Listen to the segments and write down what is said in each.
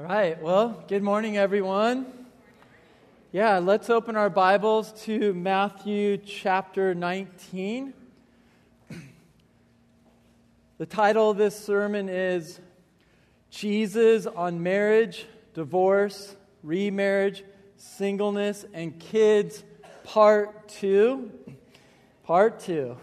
All right, well, good morning, everyone. Yeah, let's open our Bibles to Matthew chapter 19. The title of this sermon is Jesus on Marriage, Divorce, Remarriage, Singleness, and Kids, Part 2. Part 2.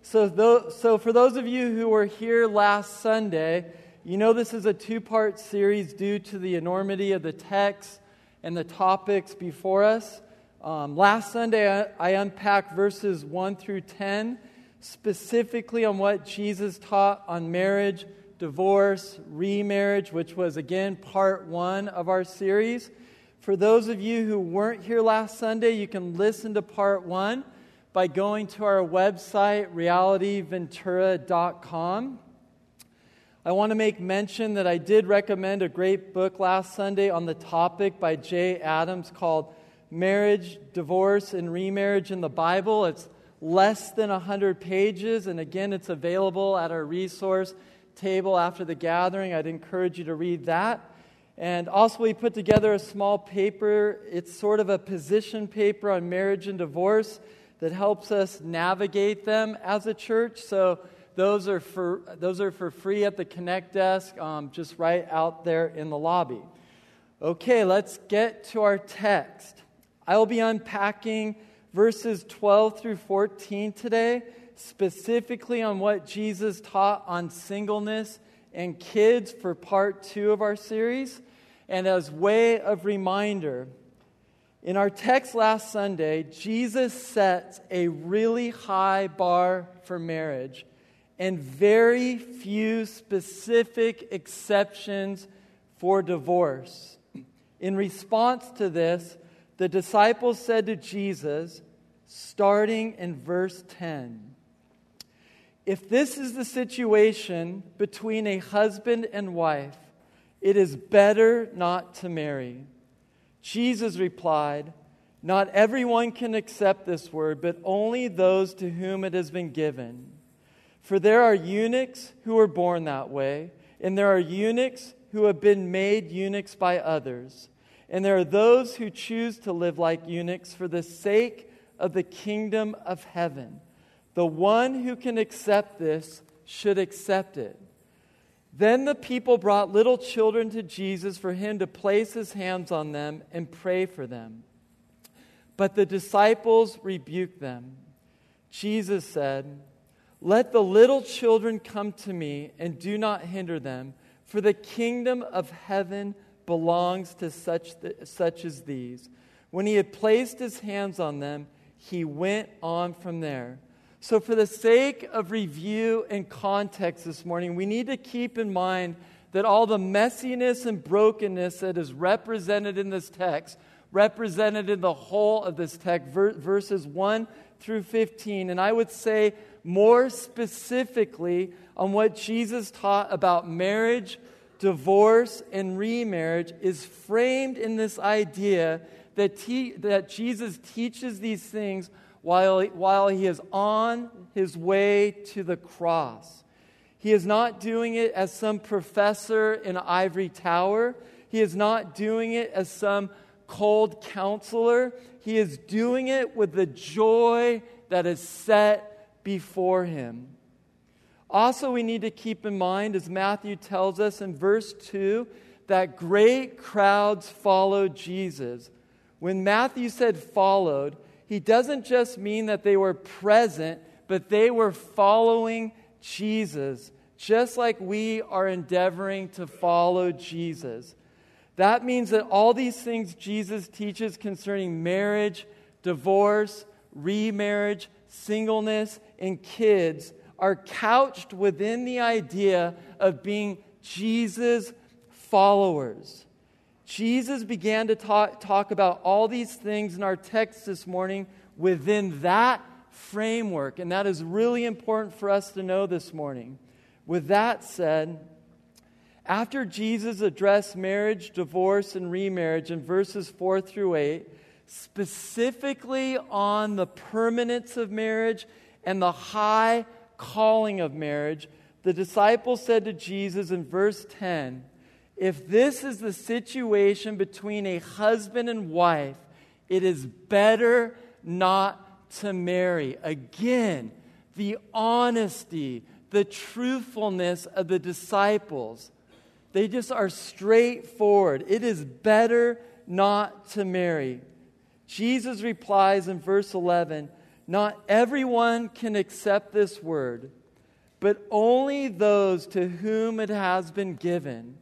So, so, for those of you who were here last Sunday, you know this is a two part series due to the enormity of the text and the topics before us. Um, last Sunday, I, I unpacked verses 1 through 10, specifically on what Jesus taught on marriage, divorce, remarriage, which was again part one of our series. For those of you who weren't here last Sunday, you can listen to part one by going to our website, realityventura.com. I want to make mention that I did recommend a great book last Sunday on the topic by Jay Adams called Marriage, Divorce, and Remarriage in the Bible. It's less than 100 pages, and again, it's available at our resource table after the gathering. I'd encourage you to read that. And also, we put together a small paper. It's sort of a position paper on marriage and divorce that helps us navigate them as a church. So those are for, those are for free at the Connect desk, um, just right out there in the lobby. Okay, let's get to our text. I will be unpacking verses 12 through 14 today, specifically on what Jesus taught on singleness and kids for part two of our series. And as way of reminder, in our text last Sunday, Jesus sets a really high bar for marriage and very few specific exceptions for divorce. In response to this, the disciples said to Jesus, starting in verse 10, If this is the situation between a husband and wife, it is better not to marry. Jesus replied, Not everyone can accept this word, but only those to whom it has been given. For there are eunuchs who are born that way, and there are eunuchs who have been made eunuchs by others. And there are those who choose to live like eunuchs for the sake of the kingdom of heaven. The one who can accept this should accept it. Then the people brought little children to Jesus for him to place his hands on them and pray for them. But the disciples rebuked them. Jesus said, Let the little children come to me and do not hinder them, for the kingdom of heaven belongs to such, such as these. When he had placed his hands on them, he went on from there. So, for the sake of review and context this morning, we need to keep in mind that all the messiness and brokenness that is represented in this text, represented in the whole of this text, verses 1 through 15, and I would say more specifically on what Jesus taught about marriage, divorce, and remarriage, is framed in this idea that, te- that Jesus teaches these things while, while he is on his way to the cross. He is not doing it as some professor in ivory tower. He is not doing it as some cold counselor. He is doing it with the joy that is set before him. Also, we need to keep in mind, as Matthew tells us in verse 2, that great crowds followed Jesus. When Matthew said followed, he doesn't just mean that they were present, but they were following Jesus, just like we are endeavoring to follow Jesus. That means that all these things Jesus teaches concerning marriage, divorce, remarriage, singleness, and kids are couched within the idea of being Jesus' followers. Jesus began to talk, talk about all these things in our text this morning within that framework. And that is really important for us to know this morning. With that said, after Jesus addressed marriage, divorce, and remarriage in verses 4 through 8, specifically on the permanence of marriage and the high calling of marriage, the disciples said to Jesus in verse 10, if this is the situation between a husband and wife, it is better not to marry. Again, the honesty, the truthfulness of the disciples. They just are straightforward. It is better not to marry. Jesus replies in verse 11 Not everyone can accept this word, but only those to whom it has been given.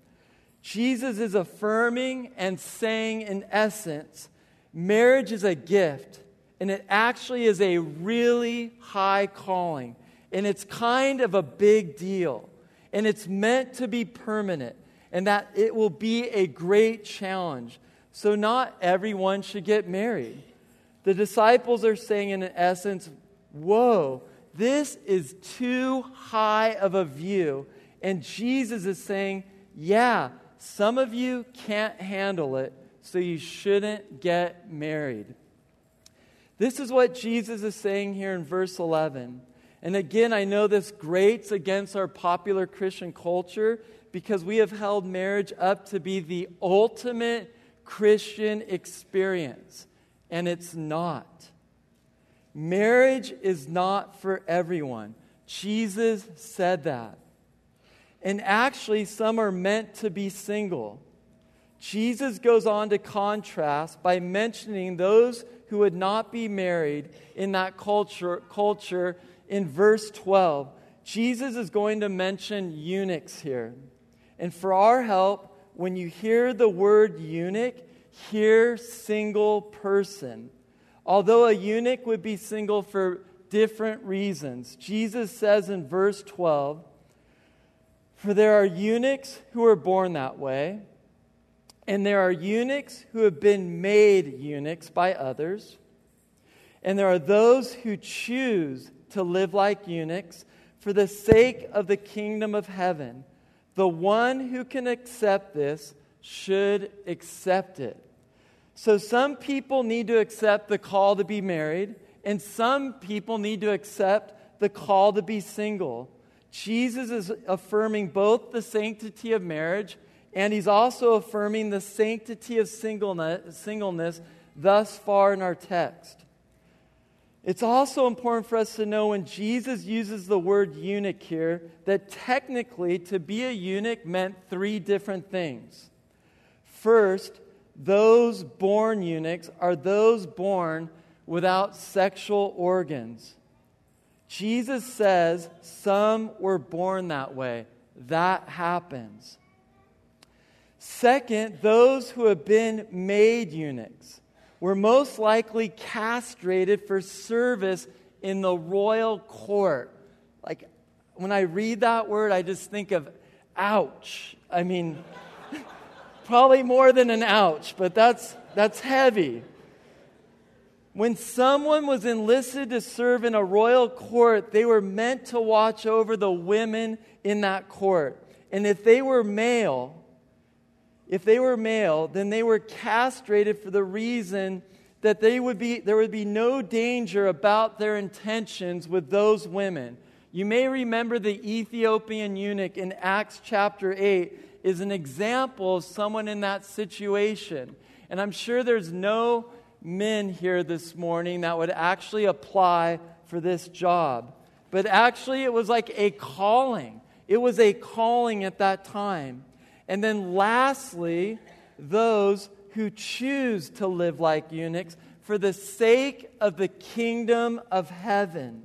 Jesus is affirming and saying, in essence, marriage is a gift, and it actually is a really high calling, and it's kind of a big deal, and it's meant to be permanent, and that it will be a great challenge. So, not everyone should get married. The disciples are saying, in essence, Whoa, this is too high of a view. And Jesus is saying, Yeah, some of you can't handle it, so you shouldn't get married. This is what Jesus is saying here in verse 11. And again, I know this grates against our popular Christian culture because we have held marriage up to be the ultimate Christian experience, and it's not. Marriage is not for everyone. Jesus said that. And actually, some are meant to be single. Jesus goes on to contrast by mentioning those who would not be married in that culture, culture in verse 12. Jesus is going to mention eunuchs here. And for our help, when you hear the word eunuch, hear single person. Although a eunuch would be single for different reasons, Jesus says in verse 12, for there are eunuchs who are born that way, and there are eunuchs who have been made eunuchs by others, and there are those who choose to live like eunuchs for the sake of the kingdom of heaven. The one who can accept this should accept it. So, some people need to accept the call to be married, and some people need to accept the call to be single. Jesus is affirming both the sanctity of marriage and he's also affirming the sanctity of singleness, singleness thus far in our text. It's also important for us to know when Jesus uses the word eunuch here that technically to be a eunuch meant three different things. First, those born eunuchs are those born without sexual organs. Jesus says some were born that way. That happens. Second, those who have been made eunuchs were most likely castrated for service in the royal court. Like, when I read that word, I just think of ouch. I mean, probably more than an ouch, but that's, that's heavy. When someone was enlisted to serve in a royal court, they were meant to watch over the women in that court. And if they were male, if they were male, then they were castrated for the reason that they would be, there would be no danger about their intentions with those women. You may remember the Ethiopian eunuch in Acts chapter 8 is an example of someone in that situation. And I'm sure there's no men here this morning that would actually apply for this job. But actually, it was like a calling. It was a calling at that time. And then, lastly, those who choose to live like eunuchs for the sake of the kingdom of heaven.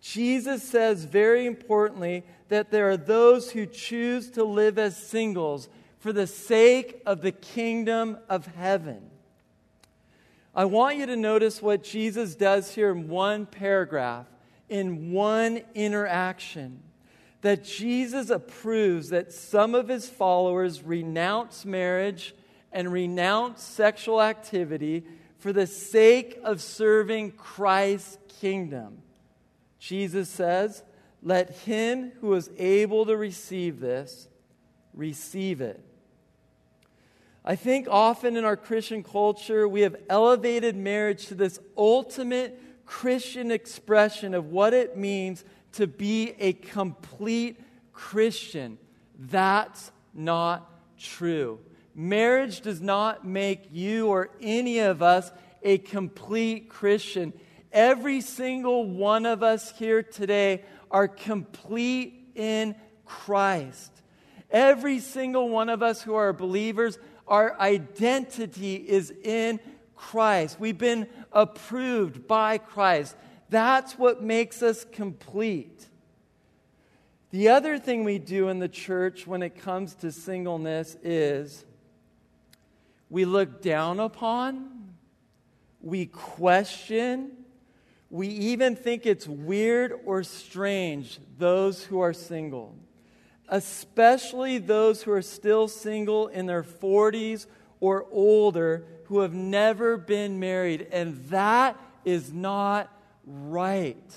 Jesus says very importantly that there are those who choose to live as singles for the sake of the kingdom of heaven. I want you to notice what Jesus does here in one paragraph, in one interaction. That Jesus approves that some of his followers renounce marriage and renounce sexual activity for the sake of serving Christ's kingdom. Jesus says, Let him who is able to receive this receive it. I think often in our Christian culture, we have elevated marriage to this ultimate Christian expression of what it means to be a complete Christian. That's not true. Marriage does not make you or any of us a complete Christian. Every single one of us here today are complete in Christ. Every single one of us who are believers, our identity is in Christ. We've been approved by Christ. That's what makes us complete. The other thing we do in the church when it comes to singleness is we look down upon, we question, we even think it's weird or strange those who are single, especially those who are still single in their 40s or older who have never been married. And that is not right.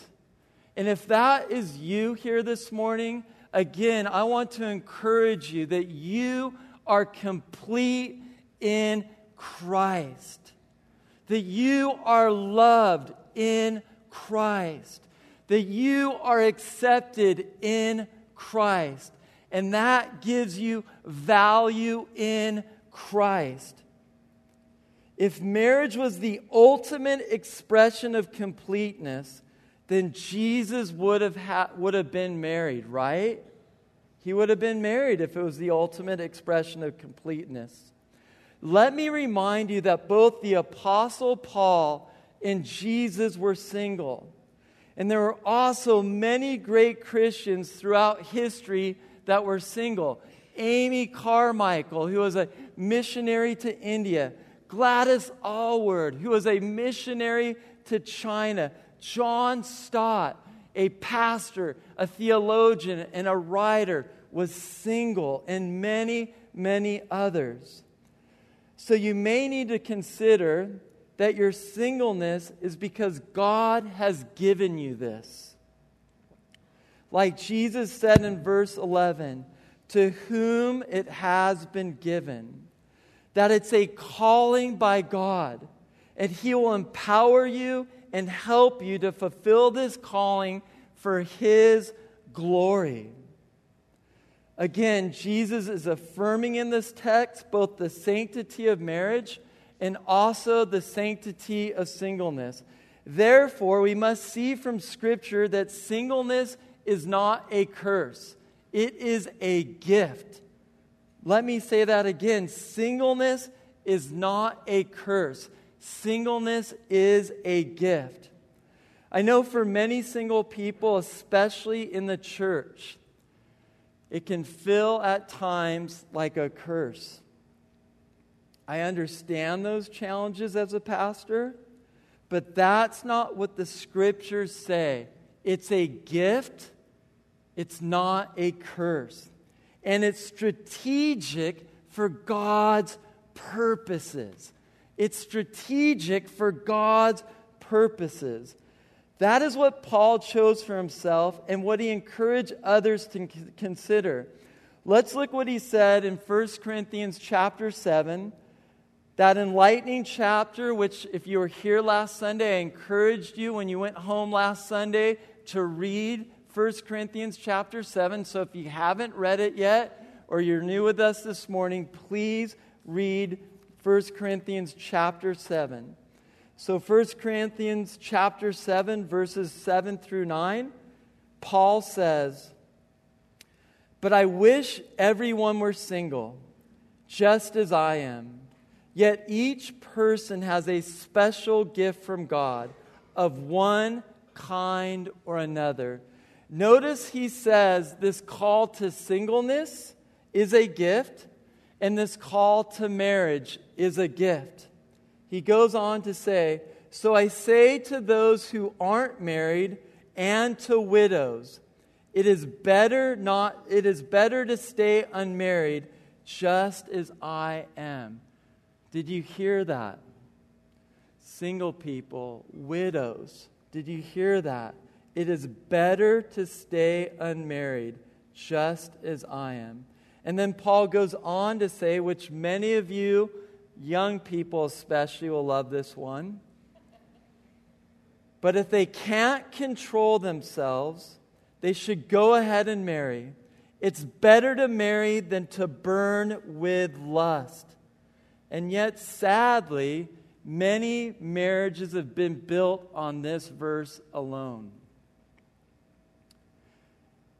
And if that is you here this morning, again, I want to encourage you that you are complete in Christ, that you are loved in Christ, that you are accepted in Christ, and that gives you value in Christ. If marriage was the ultimate expression of completeness, then Jesus would have, ha- would have been married, right? He would have been married if it was the ultimate expression of completeness. Let me remind you that both the Apostle Paul and Jesus were single. And there were also many great Christians throughout history that were single. Amy Carmichael, who was a missionary to India. Gladys Aylward, who was a missionary to China. John Stott, a pastor, a theologian, and a writer, was single, and many, many others. So you may need to consider that your singleness is because God has given you this. Like Jesus said in verse 11, to whom it has been given, that it's a calling by God, and He will empower you and help you to fulfill this calling for His glory. Again, Jesus is affirming in this text both the sanctity of marriage and also the sanctity of singleness. Therefore, we must see from Scripture that singleness is not a curse, it is a gift. Let me say that again singleness is not a curse. Singleness is a gift. I know for many single people, especially in the church, it can feel at times like a curse. I understand those challenges as a pastor, but that's not what the scriptures say. It's a gift, it's not a curse. And it's strategic for God's purposes. It's strategic for God's purposes. That is what Paul chose for himself and what he encouraged others to consider. Let's look what he said in 1 Corinthians chapter 7. That enlightening chapter, which, if you were here last Sunday, I encouraged you when you went home last Sunday to read 1 Corinthians chapter 7. So if you haven't read it yet, or you're new with us this morning, please read 1 Corinthians chapter 7. So 1 Corinthians chapter 7 verses 7 through 9, Paul says, "But I wish everyone were single, just as I am. Yet each person has a special gift from God of one kind or another." Notice he says this call to singleness is a gift and this call to marriage is a gift. He goes on to say, So I say to those who aren't married and to widows, it is better not it is better to stay unmarried just as I am. Did you hear that? Single people, widows. Did you hear that? It is better to stay unmarried just as I am. And then Paul goes on to say, which many of you, young people especially, will love this one. But if they can't control themselves, they should go ahead and marry. It's better to marry than to burn with lust. And yet, sadly, many marriages have been built on this verse alone.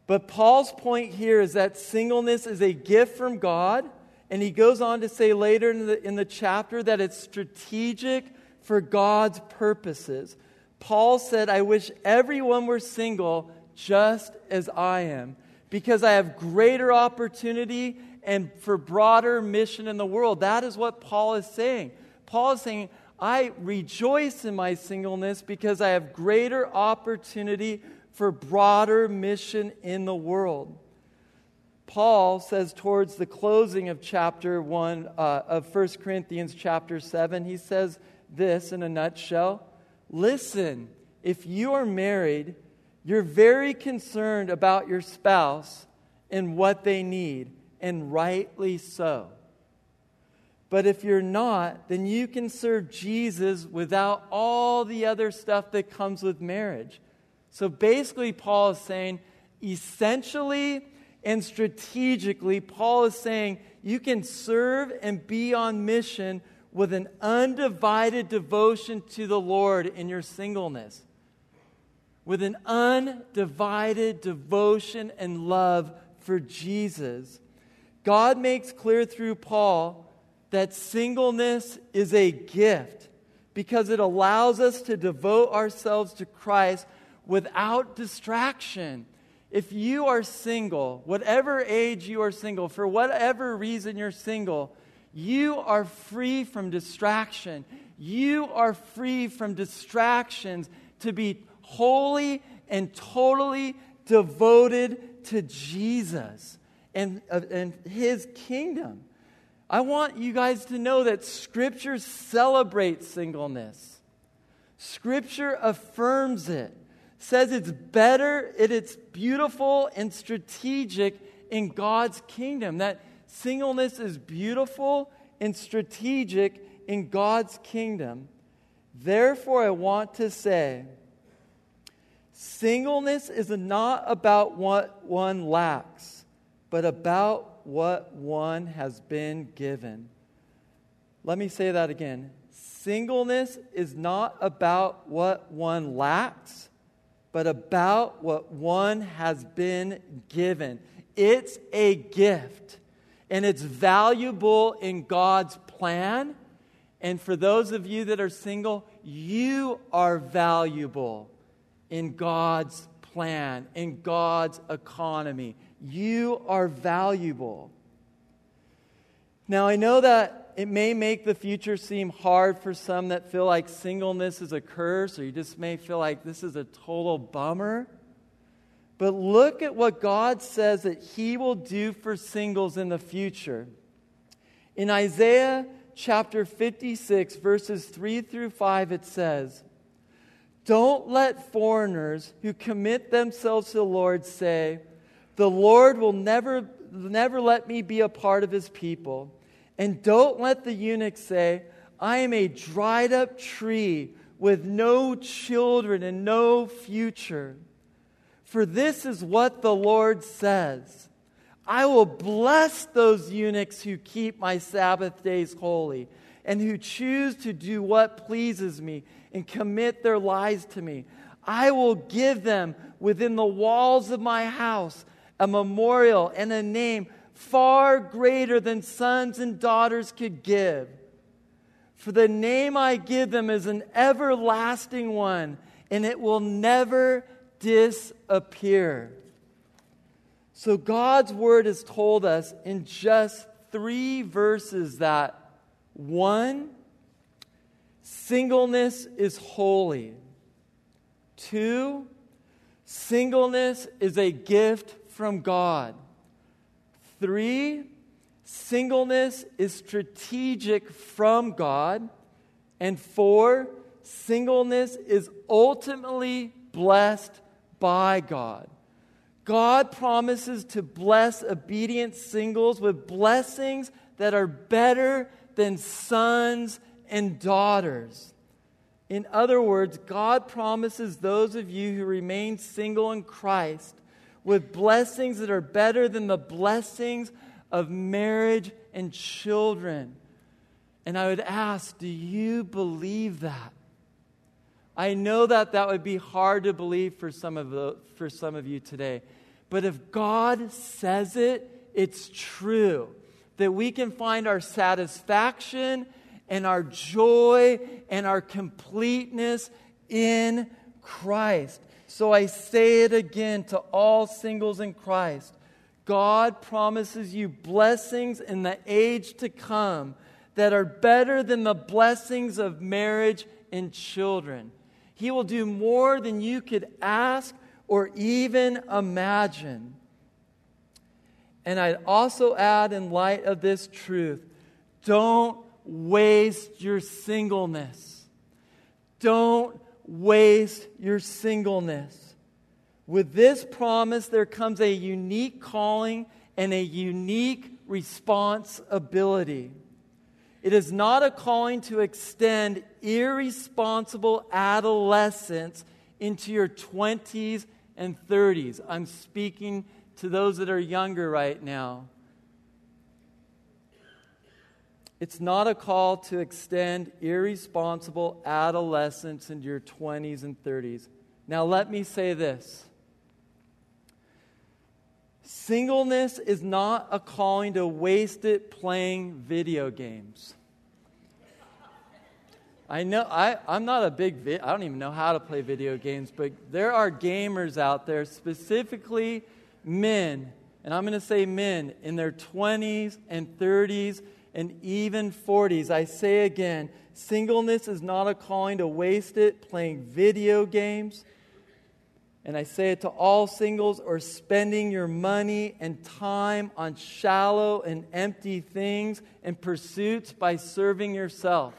But Paul's point here is that singleness is a gift from God. And he goes on to say later in the, in the chapter that it's strategic for God's purposes. Paul said, I wish everyone were single just as I am, because I have greater opportunity and for broader mission in the world. That is what Paul is saying. Paul is saying, I rejoice in my singleness because I have greater opportunity for broader mission in the world. Paul says towards the closing of chapter 1 uh, of 1 Corinthians chapter 7, he says this in a nutshell Listen, if you are married, you're very concerned about your spouse and what they need, and rightly so. But if you're not, then you can serve Jesus without all the other stuff that comes with marriage. So basically, Paul is saying, essentially and strategically, Paul is saying you can serve and be on mission with an undivided devotion to the Lord in your singleness. With an undivided devotion and love for Jesus. God makes clear through Paul that singleness is a gift because it allows us to devote ourselves to Christ without distraction. If you are single, whatever age you are single, for whatever reason you're single, you are free from distraction. You are free from distractions to be wholly and totally devoted to Jesus and, uh, and his kingdom. I want you guys to know that Scripture celebrates singleness, Scripture affirms it says it's better, it, it's beautiful and strategic in God's kingdom. That singleness is beautiful and strategic in God's kingdom. Therefore, I want to say singleness is not about what one lacks, but about what one has been given. Let me say that again. Singleness is not about what one lacks, but about what one has been given. It's a gift, and it's valuable in God's plan. And for those of you that are single, you are valuable in God's plan, in God's economy. You are valuable. Now, I know that it may make the future seem hard for some that feel like singleness is a curse, or you just may feel like this is a total bummer. But look at what God says that He will do for singles in the future. In Isaiah chapter 56, verses 3 through 5, it says, Don't let foreigners who commit themselves to the Lord say, The Lord will never, never let me be a part of His people. And don't let the eunuch say, I am a dried up tree with no children and no future. For this is what the Lord says I will bless those eunuchs who keep my Sabbath days holy and who choose to do what pleases me and commit their lives to me. I will give them within the walls of my house a memorial and a name far greater than sons and daughters could give. For the name I give them is an everlasting one, and it will never disappear. So, God's word has told us in just three verses that one, singleness is holy. Two, singleness is a gift from God. Three, singleness is strategic from God. And four, singleness is ultimately blessed by God. God promises to bless obedient singles with blessings that are better than sons and daughters. In other words, God promises those of you who remain single in Christ with blessings that are better than the blessings of marriage and children. And I would ask, do you believe that? I know that that would be hard to believe for some of, the, for some of you today. But if God says it, it's true. That we can find our satisfaction and our joy and our completeness in Christ. So I say it again to all singles in Christ. God promises you blessings in the age to come that are better than the blessings of marriage and children. He will do more than you could ask or even imagine. And I'd also add, in light of this truth, don't waste your singleness. Don't waste your singleness. With this promise, there comes a unique calling and a unique responsibility. It is not a calling to extend irresponsible adolescence into your 20s and 30s. I'm speaking to those that are younger right now. It's not a call to extend irresponsible adolescence into your 20s and 30s. Now, let me say this singleness is not a calling to waste it playing video games. I know I, I'm not a big vi- I don't even know how to play video games, but there are gamers out there, specifically men, and I'm going to say men in their 20s and 30s and even 40s. I say again, singleness is not a calling to waste it playing video games. And I say it to all singles or spending your money and time on shallow and empty things and pursuits by serving yourself.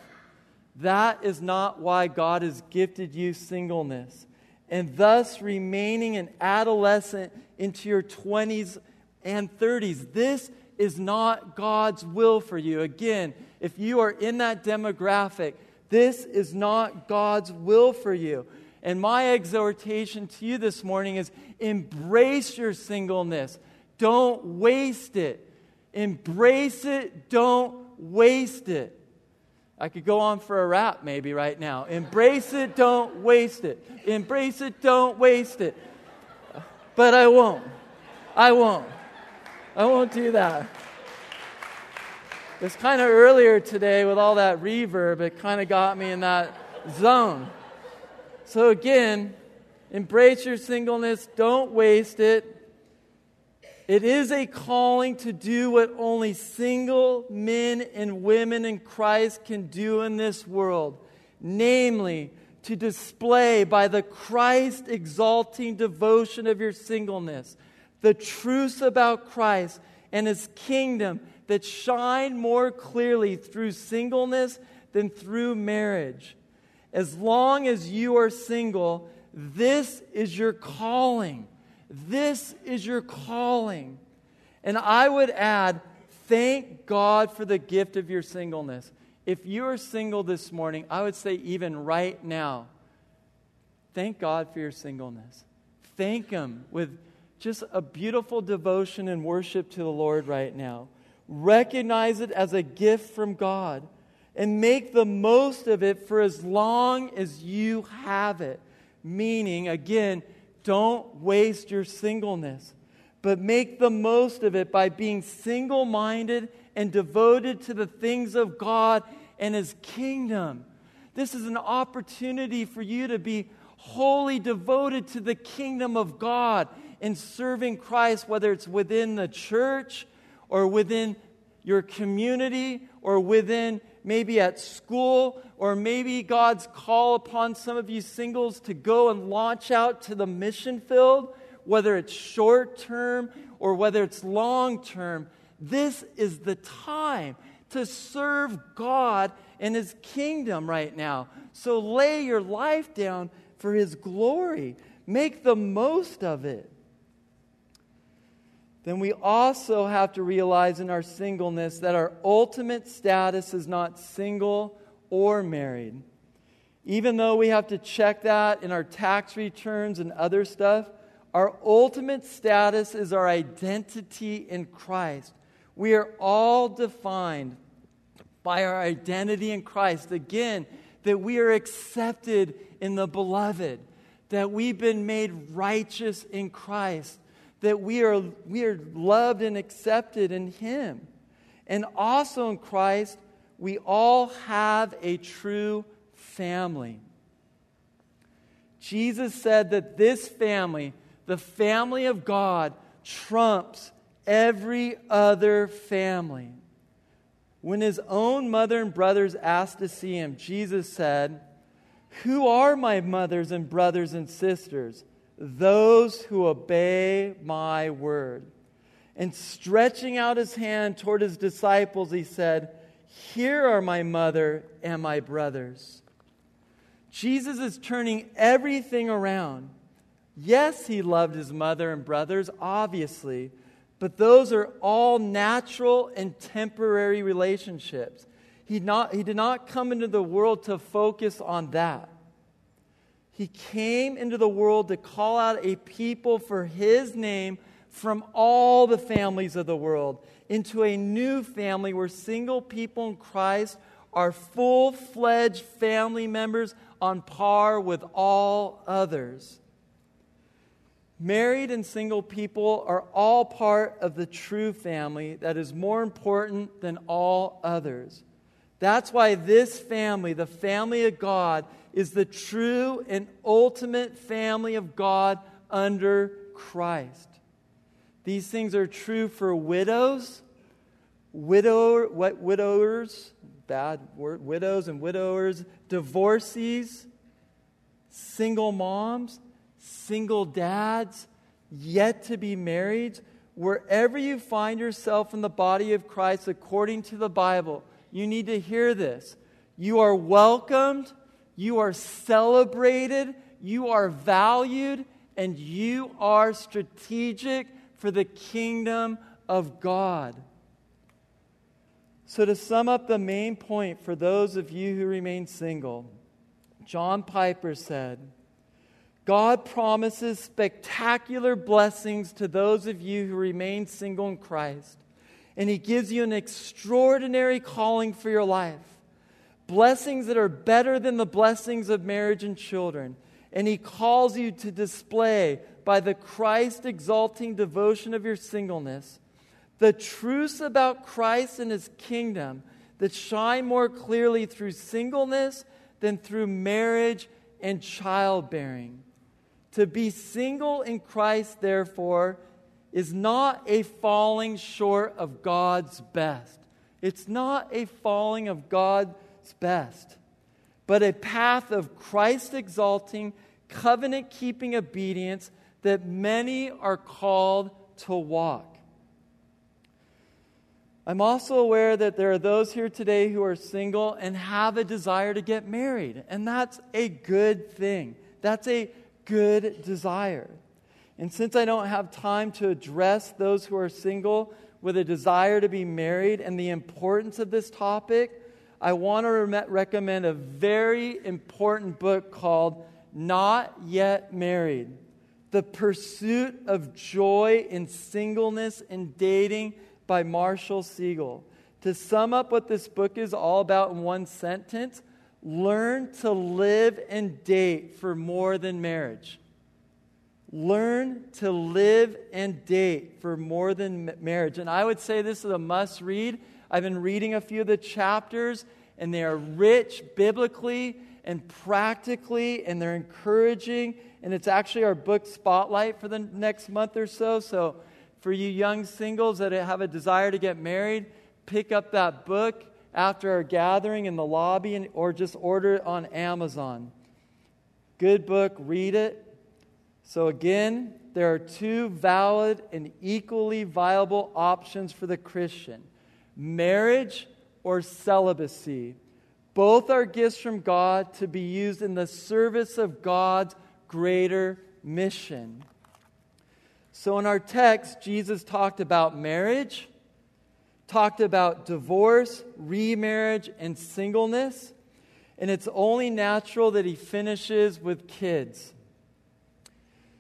That is not why God has gifted you singleness. And thus remaining an adolescent into your 20s and 30s. This is not God's will for you. Again, if you are in that demographic, this is not God's will for you. And my exhortation to you this morning is embrace your singleness. Don't waste it. Embrace it. Don't waste it. I could go on for a rap maybe right now. Embrace it, don't waste it. Embrace it, don't waste it. But I won't. I won't. I won't do that. It's kind of earlier today with all that reverb, it kind of got me in that zone. So, again, embrace your singleness, don't waste it. It is a calling to do what only single men and women in Christ can do in this world, namely, to display by the Christ exalting devotion of your singleness the truths about Christ and his kingdom that shine more clearly through singleness than through marriage. As long as you are single, this is your calling. This is your calling. And I would add, thank God for the gift of your singleness. If you are single this morning, I would say, even right now, thank God for your singleness. Thank Him with just a beautiful devotion and worship to the Lord right now. Recognize it as a gift from God and make the most of it for as long as you have it. Meaning, again, don't waste your singleness, but make the most of it by being single minded and devoted to the things of God and His kingdom. This is an opportunity for you to be wholly devoted to the kingdom of God in serving Christ, whether it's within the church or within your community or within maybe at school, or maybe God's call upon some of you singles to go and launch out to the mission field, whether it's short term or whether it's long term. This is the time to serve God and His kingdom right now. So lay your life down for His glory. Make the most of it then we also have to realize in our singleness that our ultimate status is not single or married. Even though we have to check that in our tax returns and other stuff, Our ultimate status is our identity in Christ. We are all defined by our identity in Christ. Again, that we are accepted in the beloved, that we've been made righteous in Christ, that we are, we are loved and accepted in Him. And also in Christ, we all have a true family. Jesus said that this family, the family of God, trumps every other family. When his own mother and brothers asked to see him, Jesus said, Who are my mothers and brothers and sisters? Those who obey my word. And stretching out his hand toward his disciples, he said, Here are my mother and my brothers. Jesus is turning everything around. Yes, he loved his mother and brothers, obviously, but those are all natural and temporary relationships. He, not, he did not come into the world to focus on that. He came into the world to call out a people for his name from all the families of the world into a new family where single people in Christ are full fledged family members on par with all others. Married and single people are all part of the true family that is more important than all others. That's why this family, the family of God, is the true and ultimate family of God under Christ. These things are true for widows, widow, what widowers, bad word, widows and widowers, divorcees, single moms, single dads, yet to be married, wherever you find yourself in the body of Christ according to the Bible, you need to hear this. You are welcomed, you are celebrated, you are valued, and you are strategic for the kingdom of God. So, to sum up the main point for those of you who remain single, John Piper said, God promises spectacular blessings to those of you who remain single in Christ. And He gives you an extraordinary calling for your life. Blessings that are better than the blessings of marriage and children. And He calls you to display, by the Christ exalting devotion of your singleness, the truths about Christ and His kingdom that shine more clearly through singleness than through marriage and childbearing. To be single in Christ, therefore, is not a falling short of God's best. It's not a falling of Best, but a path of Christ exalting, covenant keeping obedience that many are called to walk. I'm also aware that there are those here today who are single and have a desire to get married, and that's a good thing. That's a good desire. And since I don't have time to address those who are single with a desire to be married and the importance of this topic, I want to re- recommend a very important book called Not Yet Married The Pursuit of Joy in Singleness and Dating by Marshall Segal. To sum up what this book is all about in one sentence, Learn to live and date for more than marriage. Learn to live and date for more than marriage. And I would say this is a must read. I've been reading a few of the chapters, and they are rich biblically and practically, and they're encouraging. And it's actually our book spotlight for the next month or so. So, for you young singles that have a desire to get married, pick up that book after our gathering in the lobby and, or just order it on Amazon. Good book, read it. So, again, there are two valid and equally viable options for the Christian marriage or celibacy. Both are gifts from God to be used in the service of God's greater mission. So, in our text, Jesus talked about marriage talked about divorce, remarriage, and singleness. And it's only natural that he finishes with kids.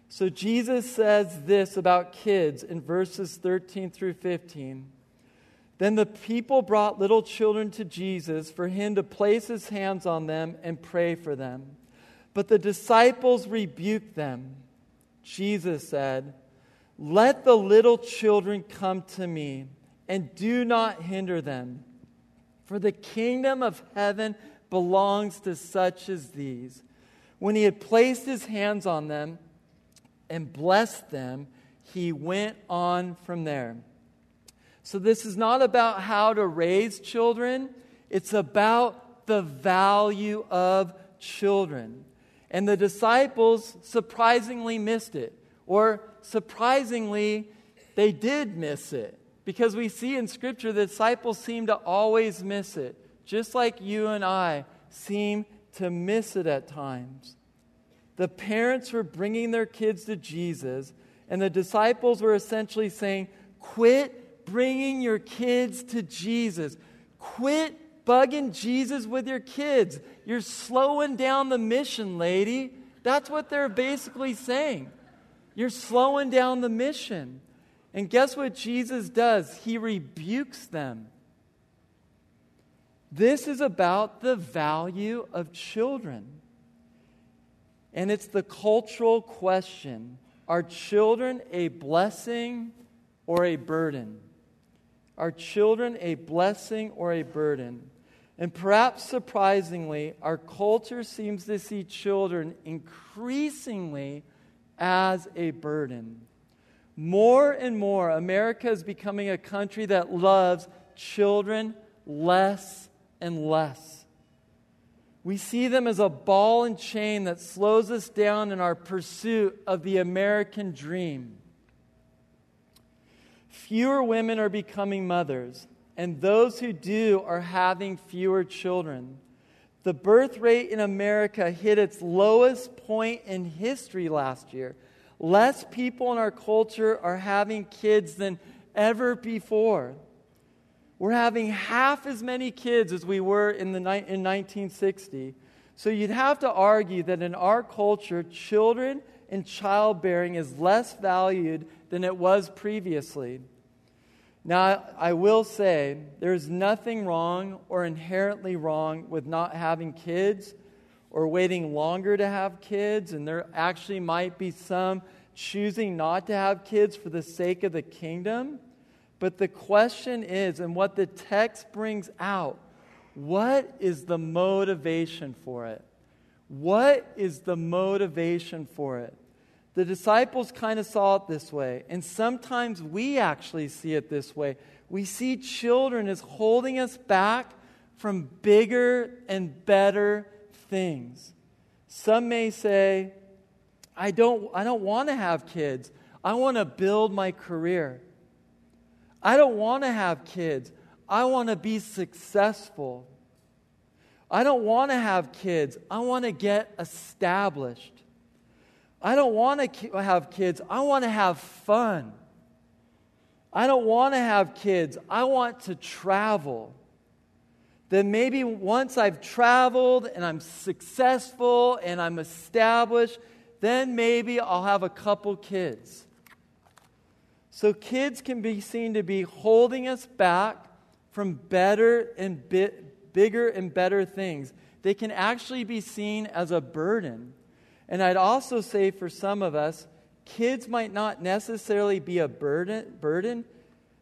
So Jesus says this about kids in verses 13 through 15. Then the people brought little children to Jesus for him to place his hands on them and pray for them. But the disciples rebuked them. Jesus said, Let the little children come to me, and do not hinder them, for the kingdom of heaven belongs to such as these. When he had placed his hands on them and blessed them, he went on from there. So, this is not about how to raise children, it's about the value of children. And the disciples surprisingly missed it, or surprisingly, they did miss it. Because we see in Scripture the disciples seem to always miss it, just like you and I seem to miss it at times. The parents were bringing their kids to Jesus, and the disciples were essentially saying, Quit bringing your kids to Jesus. Quit bugging Jesus with your kids. You're slowing down the mission, lady. That's what they're basically saying. You're slowing down the mission. And guess what Jesus does? He rebukes them. This is about the value of children. And it's the cultural question Are children a blessing or a burden? Are children a blessing or a burden? And perhaps surprisingly, our culture seems to see children increasingly as a burden. More and more, America is becoming a country that loves children less and less. We see them as a ball and chain that slows us down in our pursuit of the American dream. Fewer women are becoming mothers, and those who do are having fewer children. The birth rate in America hit its lowest point in history last year. Less people in our culture are having kids than ever before. We're having half as many kids as we were in, the, in 1960. So you'd have to argue that in our culture, children and childbearing is less valued than it was previously. Now, I will say there's nothing wrong or inherently wrong with not having kids or waiting longer to have kids, and there actually might be some choosing not to have kids for the sake of the kingdom. But the question is, and what the text brings out, what is the motivation for it? What is the motivation for it? The disciples kind of saw it this way, and sometimes we actually see it this way. We see children as holding us back from bigger and better things. Some may say, I don't, I don't want to have kids. I want to build my career. I don't want to have kids. I want to be successful. I don't want to have kids. I want to get established. I don't want to have kids. I want to have fun. I don't want to have kids. I want to travel. Then maybe once I've traveled and I'm successful and I'm established, then maybe I'll have a couple kids. So kids can be seen to be holding us back from better and bigger and better things. They can actually be seen as a burden. And I'd also say for some of us, kids might not necessarily be a burden, burden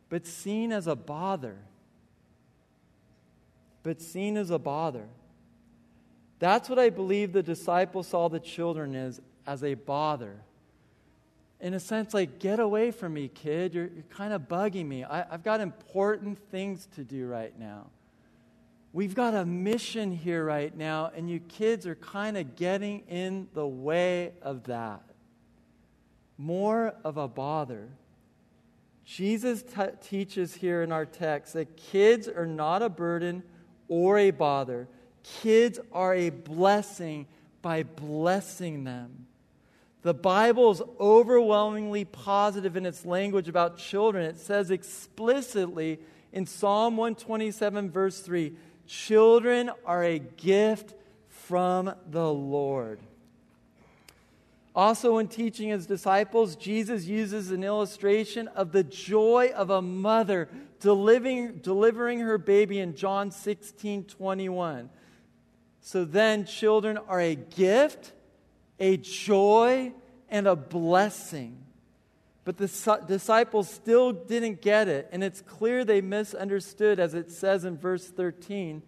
but seen as a bother. But seen as a bother. That's what I believe the disciples saw the children as, as a bother. In a sense, like, get away from me, kid. You're, you're kind of bugging me. I, I've got important things to do right now. We've got a mission here right now, and you kids are kind of getting in the way of that. More of a bother. Jesus t- teaches here in our text that kids are not a burden or a bother. Kids are a blessing by blessing them. The Bible is overwhelmingly positive in its language about children. It says explicitly in Psalm 127, verse 3 Children are a gift from the Lord. Also, when teaching his disciples, Jesus uses an illustration of the joy of a mother delivering, delivering her baby in John 16 21. So then, children are a gift, a joy, and a blessing. But the disciples still didn't get it, and it's clear they misunderstood, as it says in verse 13.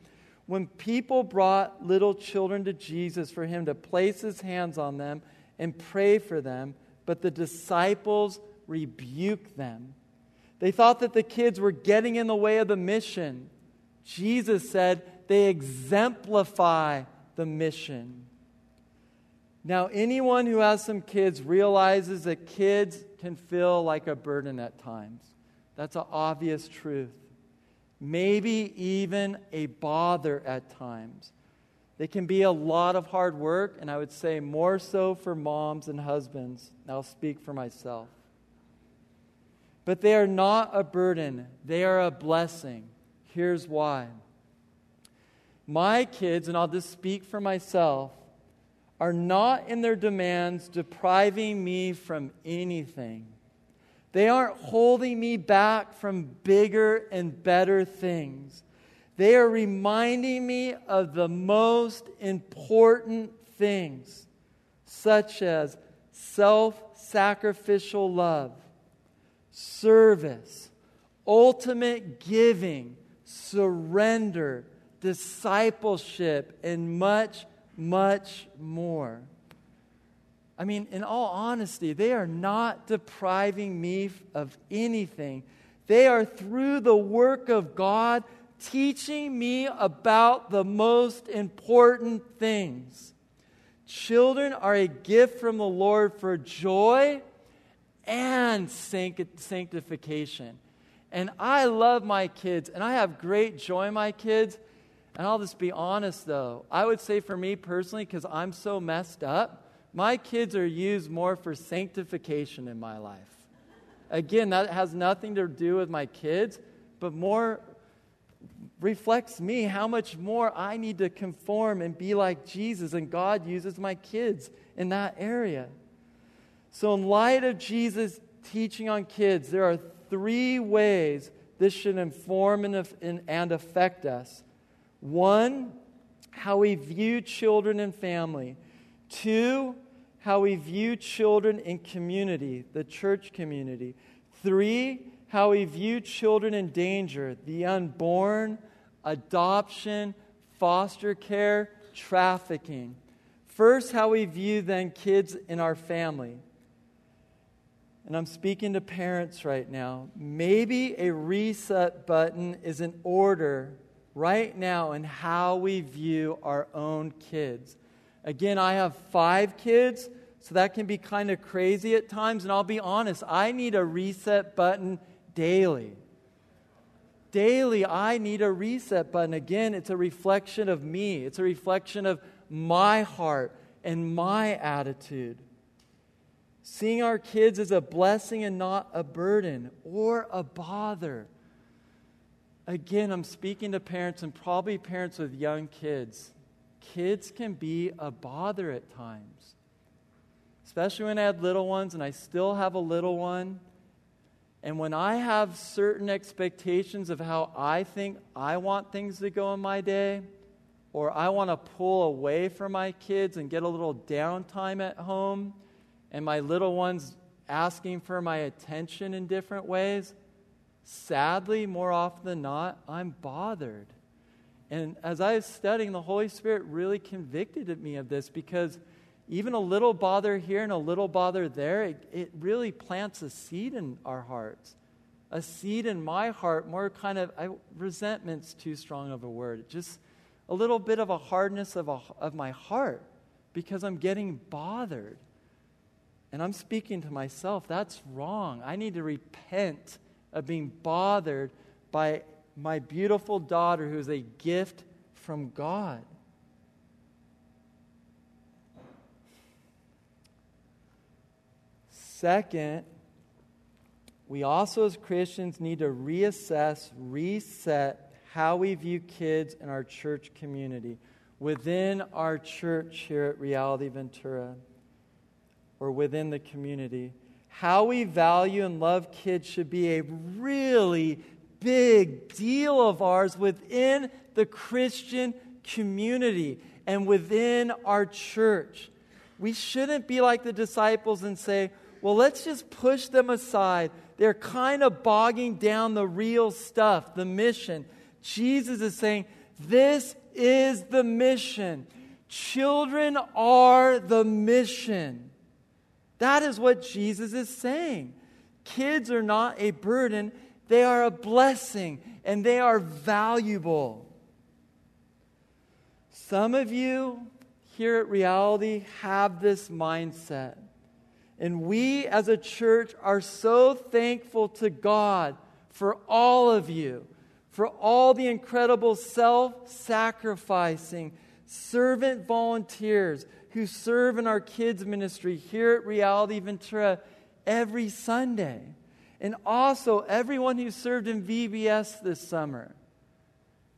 When people brought little children to Jesus for him to place his hands on them and pray for them, but the disciples rebuked them. They thought that the kids were getting in the way of the mission. Jesus said they exemplify the mission. Now, anyone who has some kids realizes that kids can feel like a burden at times. That's an obvious truth. Maybe even a bother at times. They can be a lot of hard work, and I would say more so for moms and husbands. I'll speak for myself. But they are not a burden, they are a blessing. Here's why. My kids, and I'll just speak for myself, are not in their demands depriving me from anything. They aren't holding me back from bigger and better things. They are reminding me of the most important things, such as self sacrificial love, service, ultimate giving, surrender, discipleship, and much much more. I mean, in all honesty, they are not depriving me of anything. They are, through the work of God, teaching me about the most important things. Children are a gift from the Lord for joy and sanctification. And I love my kids, and I have great joy in my kids. And I'll just be honest though. I would say for me personally, because I'm so messed up, my kids are used more for sanctification in my life. Again, that has nothing to do with my kids, but more reflects me how much more I need to conform and be like Jesus, and God uses my kids in that area. So, in light of Jesus' teaching on kids, there are three ways this should inform and, affect us. One, how we view children and family. Two, how we view children in community, the church community. Three, how we view children in danger, the unborn, adoption, foster care, trafficking. First, how we view then kids in our family. And I'm speaking to parents right now. Maybe a reset button is in order right now in how we view our own kids. Again, I have five kids, so that can be kind of crazy at times. And I'll be honest, I need a reset button daily. Daily, I need a reset button. Again, it's a reflection of me, it's a reflection of my heart and my attitude. Seeing our kids as a blessing and not a burden or a bother. Again, I'm speaking to parents and probably parents with young kids. Kids can be a bother at times, especially when I had little ones, and I still have a little one. And when I have certain expectations of how I think I want things to go in my day, or I want to pull away from my kids and get a little downtime at home, and my little one's asking for my attention in different ways, sadly, more often than not, I'm bothered. And as I was studying, the Holy Spirit really convicted me of this because even a little bother here and a little bother there, it, it really plants a seed in our hearts. A seed in my heart, more kind of, I, resentment's too strong of a word. Just a little bit of a hardness of, a, of my heart because I'm getting bothered. And I'm speaking to myself, that's wrong. I need to repent of being bothered by my beautiful daughter who is a gift from God. Second, we also as Christians need to reassess, reset how we view kids in our church community, within our church here at Reality Ventura. or within the community. How we value and love kids should be a really big deal of ours within the Christian community and within our church. We shouldn't be like the disciples and say, well, let's just push them aside. They're kind of bogging down the real stuff, the mission. Jesus is saying, This is the mission. Children are the mission. That is what Jesus is saying. Kids are not a burden, they are a blessing and they are valuable. Some of you here at Reality have this mindset. And we as a church are so thankful to God for all of you, for all the incredible self sacrificing servant volunteers who serve in our kids' ministry here at Reality Ventura every Sunday. And also everyone who served in VBS this summer,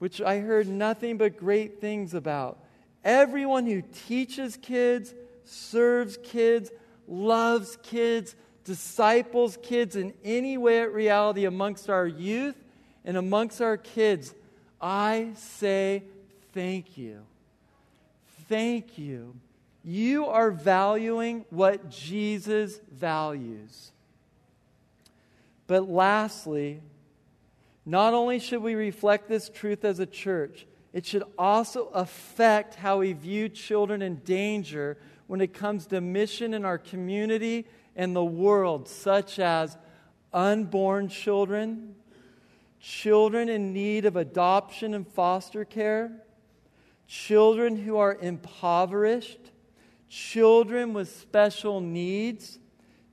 which I heard nothing but great things about. Everyone who teaches kids, serves kids, loves kids, disciples kids in any way at reality amongst our youth and amongst our kids, I say thank you. Thank you. You are valuing what Jesus values. But lastly, not only should we reflect this truth as a church, it should also affect how we view children in danger when it comes to mission in our community and the world, such as unborn children, children in need of adoption and foster care, children who are impoverished, children with special needs,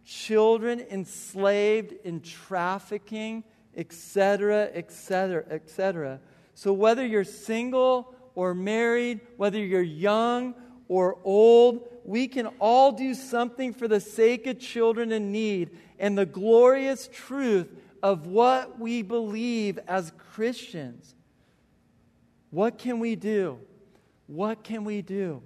children enslaved in trafficking, etc., etc., etc. So, whether you're single or married, whether you're young or old, we can all do something for the sake of children in need and the glorious truth of what we believe as Christians. What can we do? What can we do?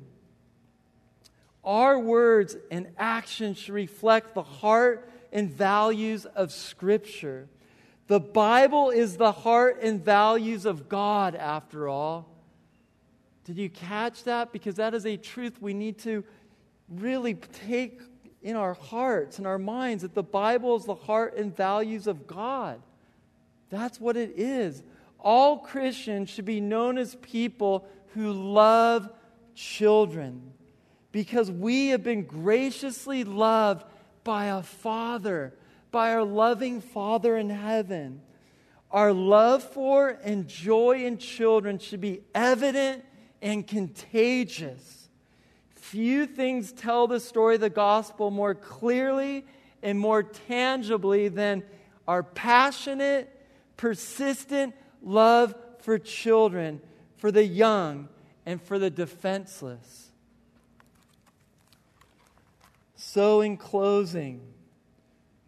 Our words and actions should reflect the heart and values of Scripture. The Bible is the heart and values of God, after all. Did you catch that? Because that is a truth we need to really take in our hearts and our minds that the Bible is the heart and values of God. That's what it is. All Christians should be known as people who love children because we have been graciously loved by a Father, by our loving Father in heaven. Our love for and joy in children should be evident and contagious. Few things tell the story of the gospel more clearly and more tangibly than our passionate, persistent love for children for the young, and for the defenseless. So, in closing,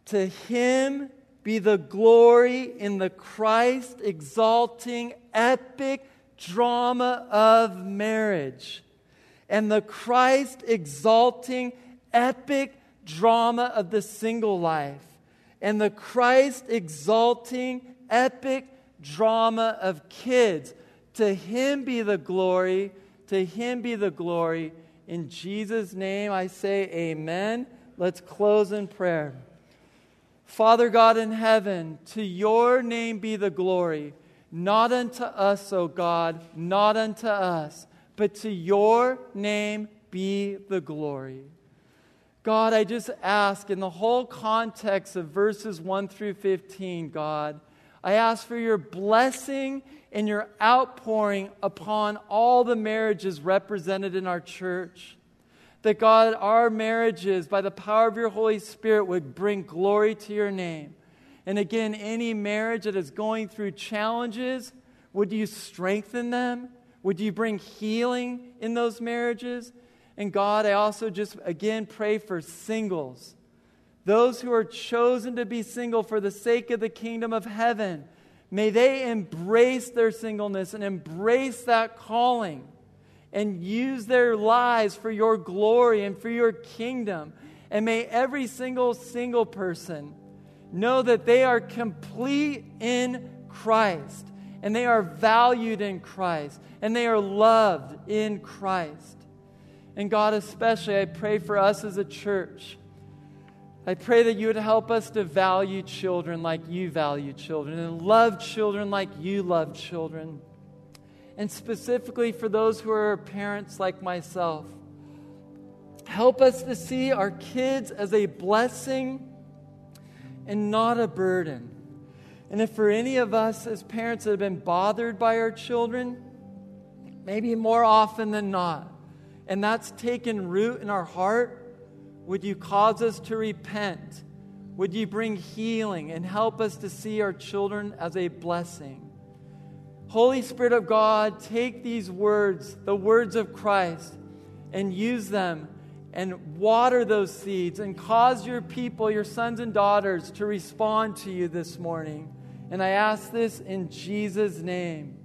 to him be the glory in the Christ exalting epic drama of marriage and the Christ exalting epic drama of the single life and the Christ exalting epic drama of kids to him be the glory. To him be the glory. In Jesus' name I say amen. Let's close in prayer. Father God in heaven, to your name be the glory, not unto us, O God, not unto us, but to your name be the glory. God, I just ask in the whole context of verses 1 through 15, God, I ask for your blessing and your outpouring upon all the marriages represented in our church. That God, our marriages, by the power of your Holy Spirit, would bring glory to your name. And again, any marriage that is going through challenges, would you strengthen them? Would you bring healing in those marriages? And God, I also just again pray for singles, those who are chosen to be single for the sake of the kingdom of heaven. May they embrace their singleness and embrace that calling and use their lives for your glory and for your kingdom. And may every single single person know that they are complete in Christ and they are valued in Christ and they are loved in Christ. And God, especially, I pray for us as a church. I pray that you would help us to value children like you value children and love children like you love children. And specifically for those who are parents like myself, help us to see our kids as a blessing and not a burden. And if for any of us as parents that have been bothered by our children, maybe more often than not, and that's taken root in our heart, would you cause us to repent? Would you bring healing and help us to see our children as a blessing? Holy Spirit of God, take these words, the words of Christ, and use them and water those seeds and cause your people, your sons and daughters, to respond to you this morning. And I ask this in Jesus' name.